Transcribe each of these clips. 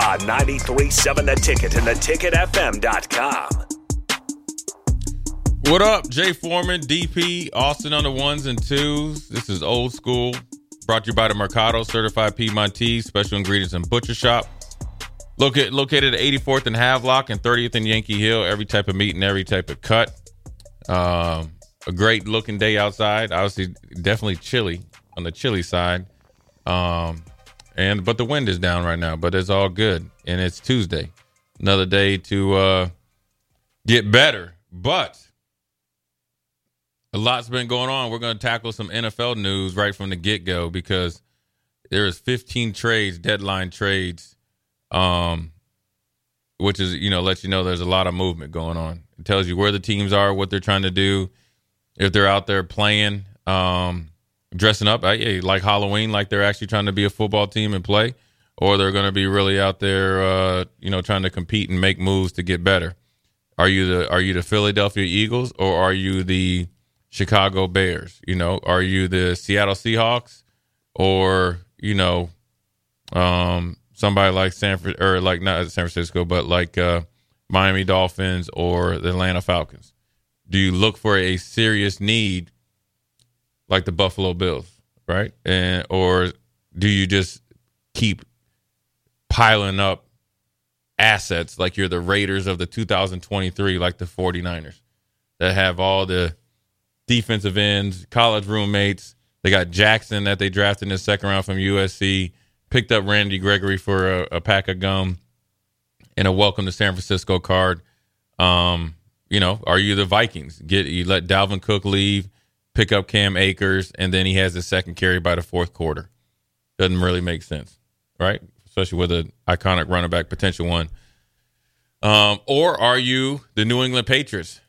On 93.7 The Ticket and theticketfm.com. What up, Jay Foreman, DP, Austin on the ones and twos. This is old school. Brought to you by the Mercado Certified Piedmontese Special Ingredients and Butcher Shop. Located, located at 84th and Havelock and 30th and Yankee Hill. Every type of meat and every type of cut. Um, a great looking day outside. Obviously, definitely chilly on the chilly side. Um, and but the wind is down right now. But it's all good, and it's Tuesday, another day to uh, get better. But a lot's been going on. We're going to tackle some NFL news right from the get go because there's 15 trades, deadline trades, um, which is you know lets you know there's a lot of movement going on. It tells you where the teams are, what they're trying to do, if they're out there playing, um, dressing up hey, like Halloween, like they're actually trying to be a football team and play, or they're going to be really out there, uh, you know, trying to compete and make moves to get better. Are you the are you the Philadelphia Eagles or are you the Chicago Bears? You know, are you the Seattle Seahawks or you know, um, somebody like Sanford or like not San Francisco, but like uh, Miami Dolphins or the Atlanta Falcons? Do you look for a serious need like the Buffalo Bills, right? And or do you just keep piling up assets like you're the Raiders of the 2023 like the 49ers that have all the defensive ends, college roommates. They got Jackson that they drafted in the second round from USC, picked up Randy Gregory for a, a pack of gum and a welcome to San Francisco card. Um, you know, are you the Vikings? Get you let Dalvin Cook leave, pick up Cam Akers, and then he has his second carry by the fourth quarter. Doesn't really make sense, right? Especially with an iconic running back, potential one. Um, or are you the New England Patriots?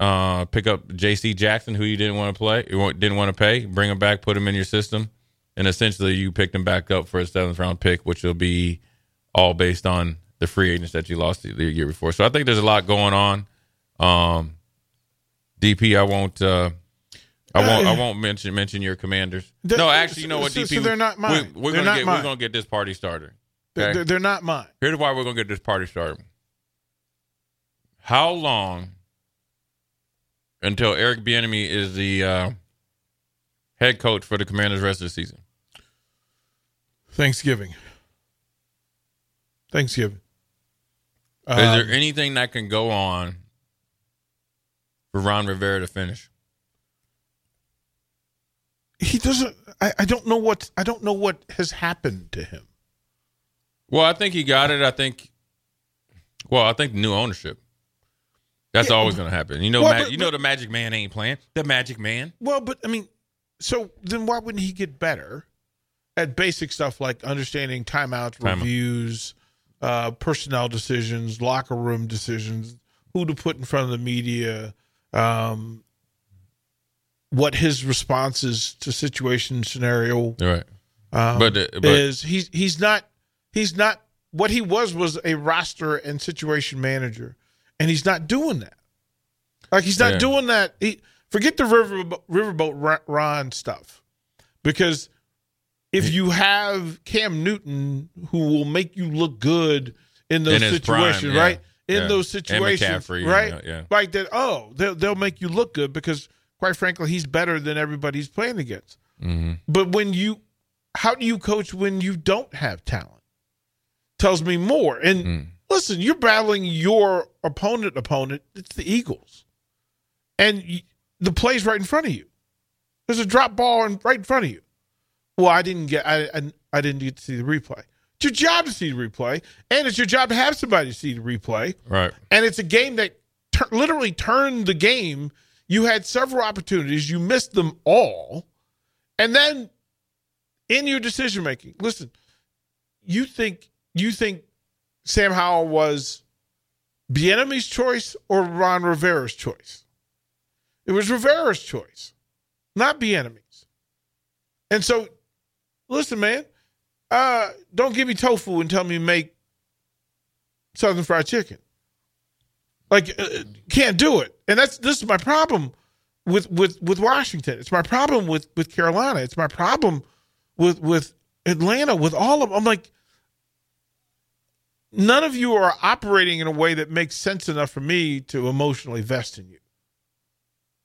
Uh, pick up J.C. Jackson, who you didn't want to play, you didn't want to pay, bring him back, put him in your system, and essentially you picked him back up for a seventh round pick, which will be all based on the free agents that you lost the year before. So I think there's a lot going on. Um, DP, I won't. Uh, I won't. I won't mention mention your commanders. They're- no, actually, you know what, so- DP? so they're not mine. We, are gonna get. mine. We're gonna get this party started. They're, Okay? they're- they're not mine. Here's why we're gonna get this party started. How long until Eric Bieniemy is the uh, head coach for the Commanders rest of the season? Thanksgiving. Thanksgiving. is Um, there anything that can go on for Ron Rivera to finish? He doesn't. I, I don't know what. I don't know what has happened to him. Well, I think he got it. I think. Well, I think new ownership. That's Yeah, always going to happen. You know, well, Ma- but- you know the Magic Man ain't playing. The Magic Man. Well, but I mean, so then why wouldn't he get better at basic stuff like understanding timeouts, Timeout. reviews, uh, personnel decisions, locker room decisions, who to put in front of the media, um, what his responses to situation scenario Right. um, But, uh, but- is he's he's not he's not what he was was a roster and situation manager, and he's not doing that. Like he's not Yeah. doing that. He forget the river riverboat Ron- stuff, because if you have Cam Newton who will make you look good in those In his prime, situations, yeah. right? In Yeah. those situations, right? yeah, yeah. Like that. Oh, they'll they'll make you look good because, quite frankly, he's better than everybody he's playing against. Mm-hmm. But when you, how do you coach when you don't have talent? Tells me more. And Mm. listen, you're battling your opponent. Opponent, it's the Eagles, and the play's right in front of you. There's a drop ball in, right in front of you. Well, I didn't get. I, I I didn't get to see the replay. It's your job to see the replay, and it's your job to have somebody see the replay. Right. And it's a game that tur literally turned the game. You had several opportunities, you missed them all, and then in your decision making, listen, you think you think Sam Howell was Bieniemy's choice or Ron Rivera's choice? It was Rivera's choice, not Bieniemy's. And so, listen, man, uh, don't give me tofu and tell me make Southern Fried Chicken. Like, uh, can't do it. And that's this is my problem with with with Washington. It's my problem with with Carolina. It's my problem with with Atlanta. With all of them. I'm like, none of you are operating in a way that makes sense enough for me to emotionally vest in you.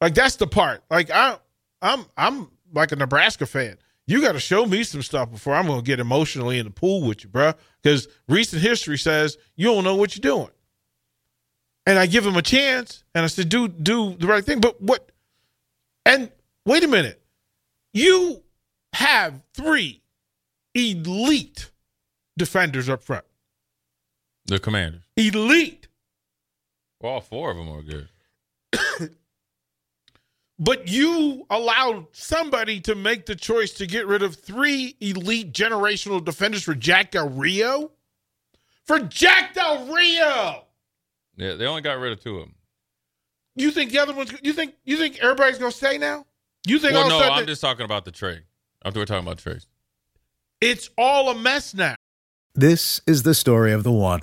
Like that's the part. Like I, I'm I'm like a Nebraska fan. You got to show me some stuff before I'm going to get emotionally in the pool with you, bro. Because recent history says you don't know what you're doing. And I give him a chance, and I said, "Do do the right thing." But what? And wait a minute, you have three elite defenders up front. The Commanders. Elite. Well, all four of them are good. But you allowed somebody to make the choice to get rid of three elite generational defenders for Jack Del Rio? For Jack Del Rio! Yeah, they only got rid of two of them. You think the other ones you think you think everybody's gonna stay now? You think Well, all no, of a sudden I'm that- just talking about the trade. After we're talking about trades. it's all a mess now. This is the story of the one.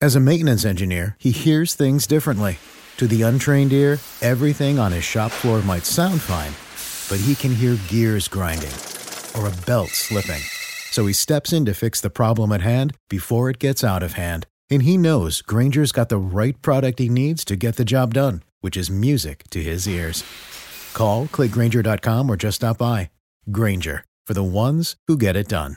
As a maintenance engineer, he hears things differently. To the untrained ear, everything on his shop floor might sound fine, but he can hear gears grinding or a belt slipping. So he steps in to fix the problem at hand before it gets out of hand. And he knows Grainger's got the right product he needs to get the job done, which is music to his ears. Call, clickgrainger.com, or just stop by. Granger, for the ones who get it done.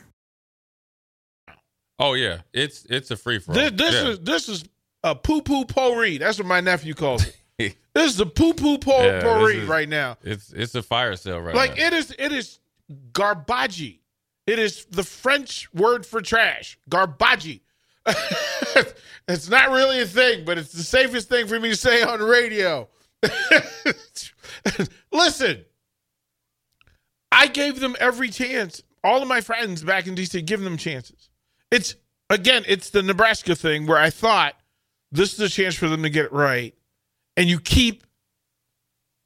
Oh yeah, it's it's a free for all. This, this yeah. is this is a poo poo potpourri. That's what my nephew calls it. this is a poo poo Yeah, potpourri this is- right now. it's it's a fire sale right Like now. it is it is garbage. It is the French word for trash. Garbage. it's not really a thing, but it's the safest thing for me to say on radio. Listen, I gave them every chance. All of my friends back in DC, give them chances. It's again, it's the Nebraska thing where I thought this is a chance for them to get it right, and you keep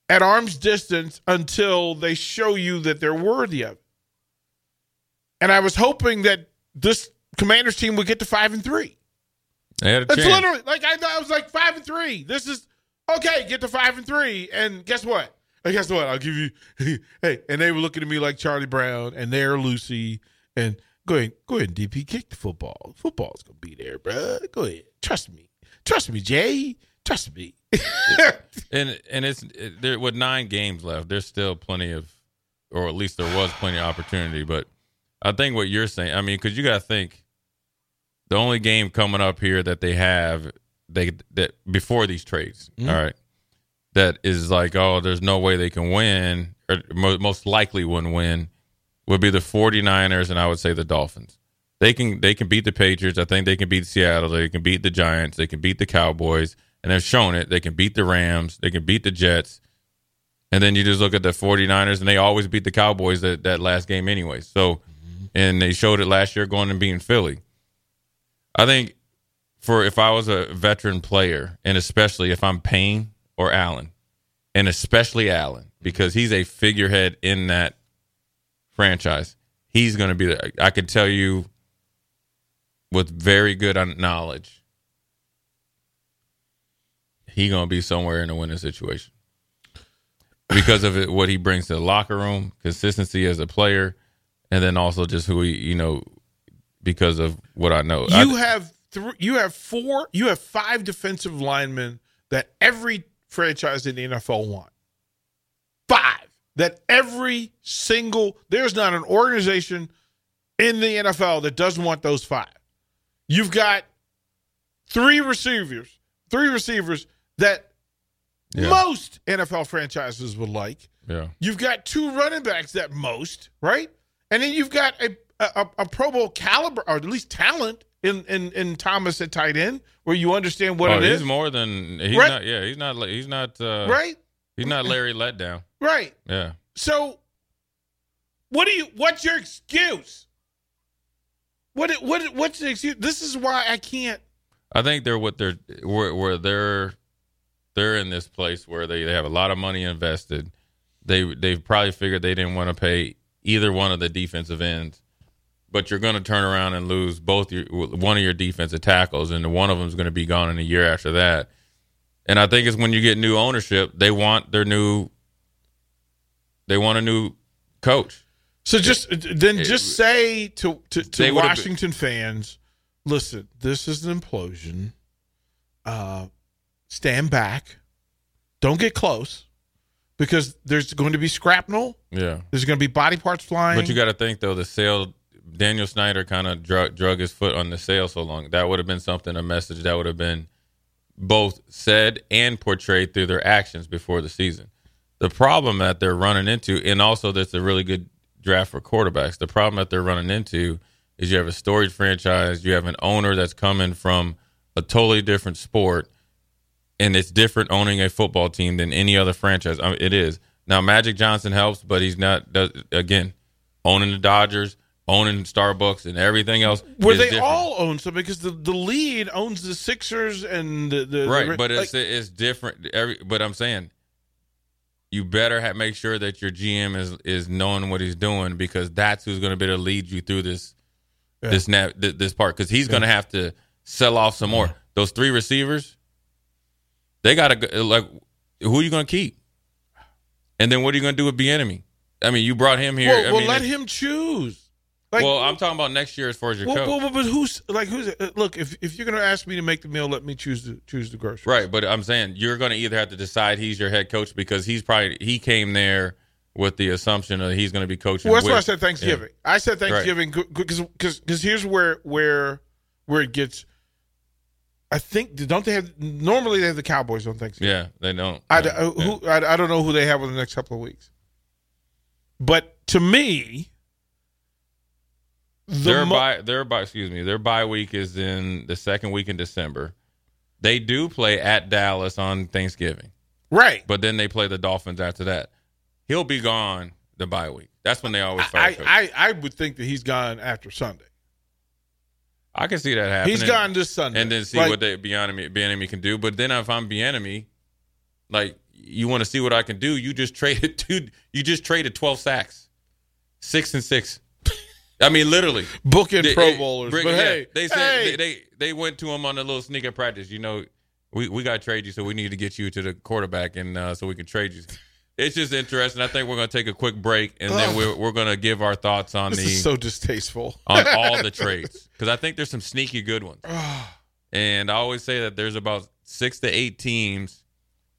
at arm's distance until they show you that they're worthy of it. And I was hoping that this Commanders team would get to five and three. They had a That's chance. literally like I, I was like five and three. This is okay. Get to five and three, and guess what? And guess what? I'll give you. hey, and they were looking at me like Charlie Brown, and they're Lucy, and go ahead, go ahead, and DP, kick the football. Football's gonna be there, bro. Go ahead, trust me, trust me, Jay, trust me. and and it's it, there with nine games left. There's still plenty of, or at least there was plenty of opportunity. But I think what you're saying, I mean, because you got to think, the only game coming up here that they have, they that before these trades, mm-hmm. all right, that is like, oh, there's no way they can win, or mo- most likely wouldn't win, would be the 49ers and I would say the Dolphins. They can they can beat the Patriots. I think they can beat Seattle. They can beat the Giants. They can beat the Cowboys, and they've shown it. They can beat the Rams. They can beat the Jets. And then you just look at the 49ers, and they always beat the Cowboys that, that last game anyway. So, mm-hmm. and they showed it last year going and beating Philly. I think for if I was a veteran player, and especially if I'm Payne or Allen, and especially Allen, because he's a figurehead in that franchise, he's going to be there. I can tell you with very good knowledge, he going to be somewhere in a winning situation because of it, what he brings to the locker room, consistency as a player, and then also just who he, you know, because of what I know. You I- have three. You have four. You have five defensive linemen that every franchise in the NFL want. Five that every single. There's not an organization in the NFL that doesn't want those five. You've got three receivers, three receivers that Yeah. most NFL franchises would like. Yeah. You've got two running backs that most, right? And then you've got a a, a Pro Bowl caliber or at least talent in, in in Thomas at tight end, where you understand what oh, it he's is, more than he's Right. not. Yeah, he's not. He's not. Uh, right? He's not Larry Letdown. Right. Yeah. So, what do you? What's your excuse? What? What? What's the excuse? This is why I can't. I think they're what they're where, where they're they're in this place where they, they have a lot of money invested. They they've probably figured they didn't want to pay either one of the defensive ends, but you're going to turn around and lose both your one of your defensive tackles, and one of them is going to be gone in a year after that. And I think it's when you get new ownership, they want their new they want a new coach. So just then, it- just say to to, to Washington fans, listen, this is an implosion. Uh, stand back. Don't get close, because there's going to be scrapnel. Yeah. There's going to be body parts flying. But you got to think though, the sale. Daniel Snyder kind of drug, drug his foot on the sale so long. That would have been something, a message that would have been both said and portrayed through their actions before the season. The problem that they're running into, and also that's a really good draft for quarterbacks. The problem that they're running into is you have a storied franchise, you have an owner that's coming from a totally different sport, and it's different owning a football team than any other franchise. I mean, it is now. Magic Johnson helps, but he's not. Again, owning the Dodgers, owning Starbucks, and everything else. where they different. all own something because the, the lead owns the Sixers and the, the right, the, but like, it's it's different. Every but I'm saying you better have, make sure that your GM is is knowing what he's doing because that's who's going to be able to lead you through this Yeah. this na- th- this part because he's going to have to sell off some more. Those three receivers, they got to like who are you going to keep, and then what are you going to do with Bieniemy? I mean, you brought him here. well, I well, mean, let him choose. Like, well, I'm talking about next year as far as your well, coach. well, but who's like who's uh, look? If if you're going to ask me to make the meal, let me choose the choose the groceries. Right, but I'm saying you're going to either have to decide he's your head coach because he's probably he came there with the assumption that he's going to be coaching. Well, that's with, why I said Thanksgiving. I said Thanksgiving because because here's where where where it gets. I think don't they have normally they have the Cowboys on Thanksgiving. Yeah, they don't. I, yeah, uh, yeah. who, I, I don't know who they have in the next couple of weeks. But to me, the their mo- bye their bye excuse me their bye week is in the second week in December. They do play at Dallas on Thanksgiving, right. but then they play the Dolphins after that. He'll be gone the bye week. That's when they always I. I, I, I would think that he's gone after Sunday. I can see that happening. He's gone this Sunday. and then see Like, what they Bieniemy Bieniemy can do. But then if I'm Bieniemy, like you want to see what I can do, you just traded two. You just traded twelve sacks, six and six. I mean, literally. booking They- Pro Bowlers. bring- but yeah, hey, they said hey, they, they they went to him on a little sneaker practice. You know, we we got to trade you, so we need to get you to the quarterback, and uh, so we can trade you. It's just interesting. I think we're going to take a quick break, and then we're we're going to give our thoughts on this the is so distasteful. on all the trades because I think there's some sneaky good ones. and I always say that there's about six to eight teams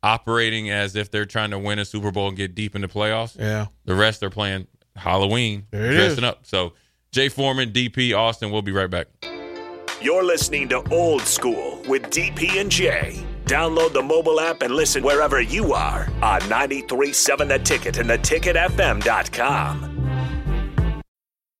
operating as if they're trying to win a Super Bowl and get deep in the playoffs. Yeah. The rest are playing Halloween, dressing is. up. So Jay Foreman, DP, Austin, we'll be right back. You're listening to Old School with DP and J. Download the mobile app and listen wherever you are on 937 The Ticket and theticketfm.com.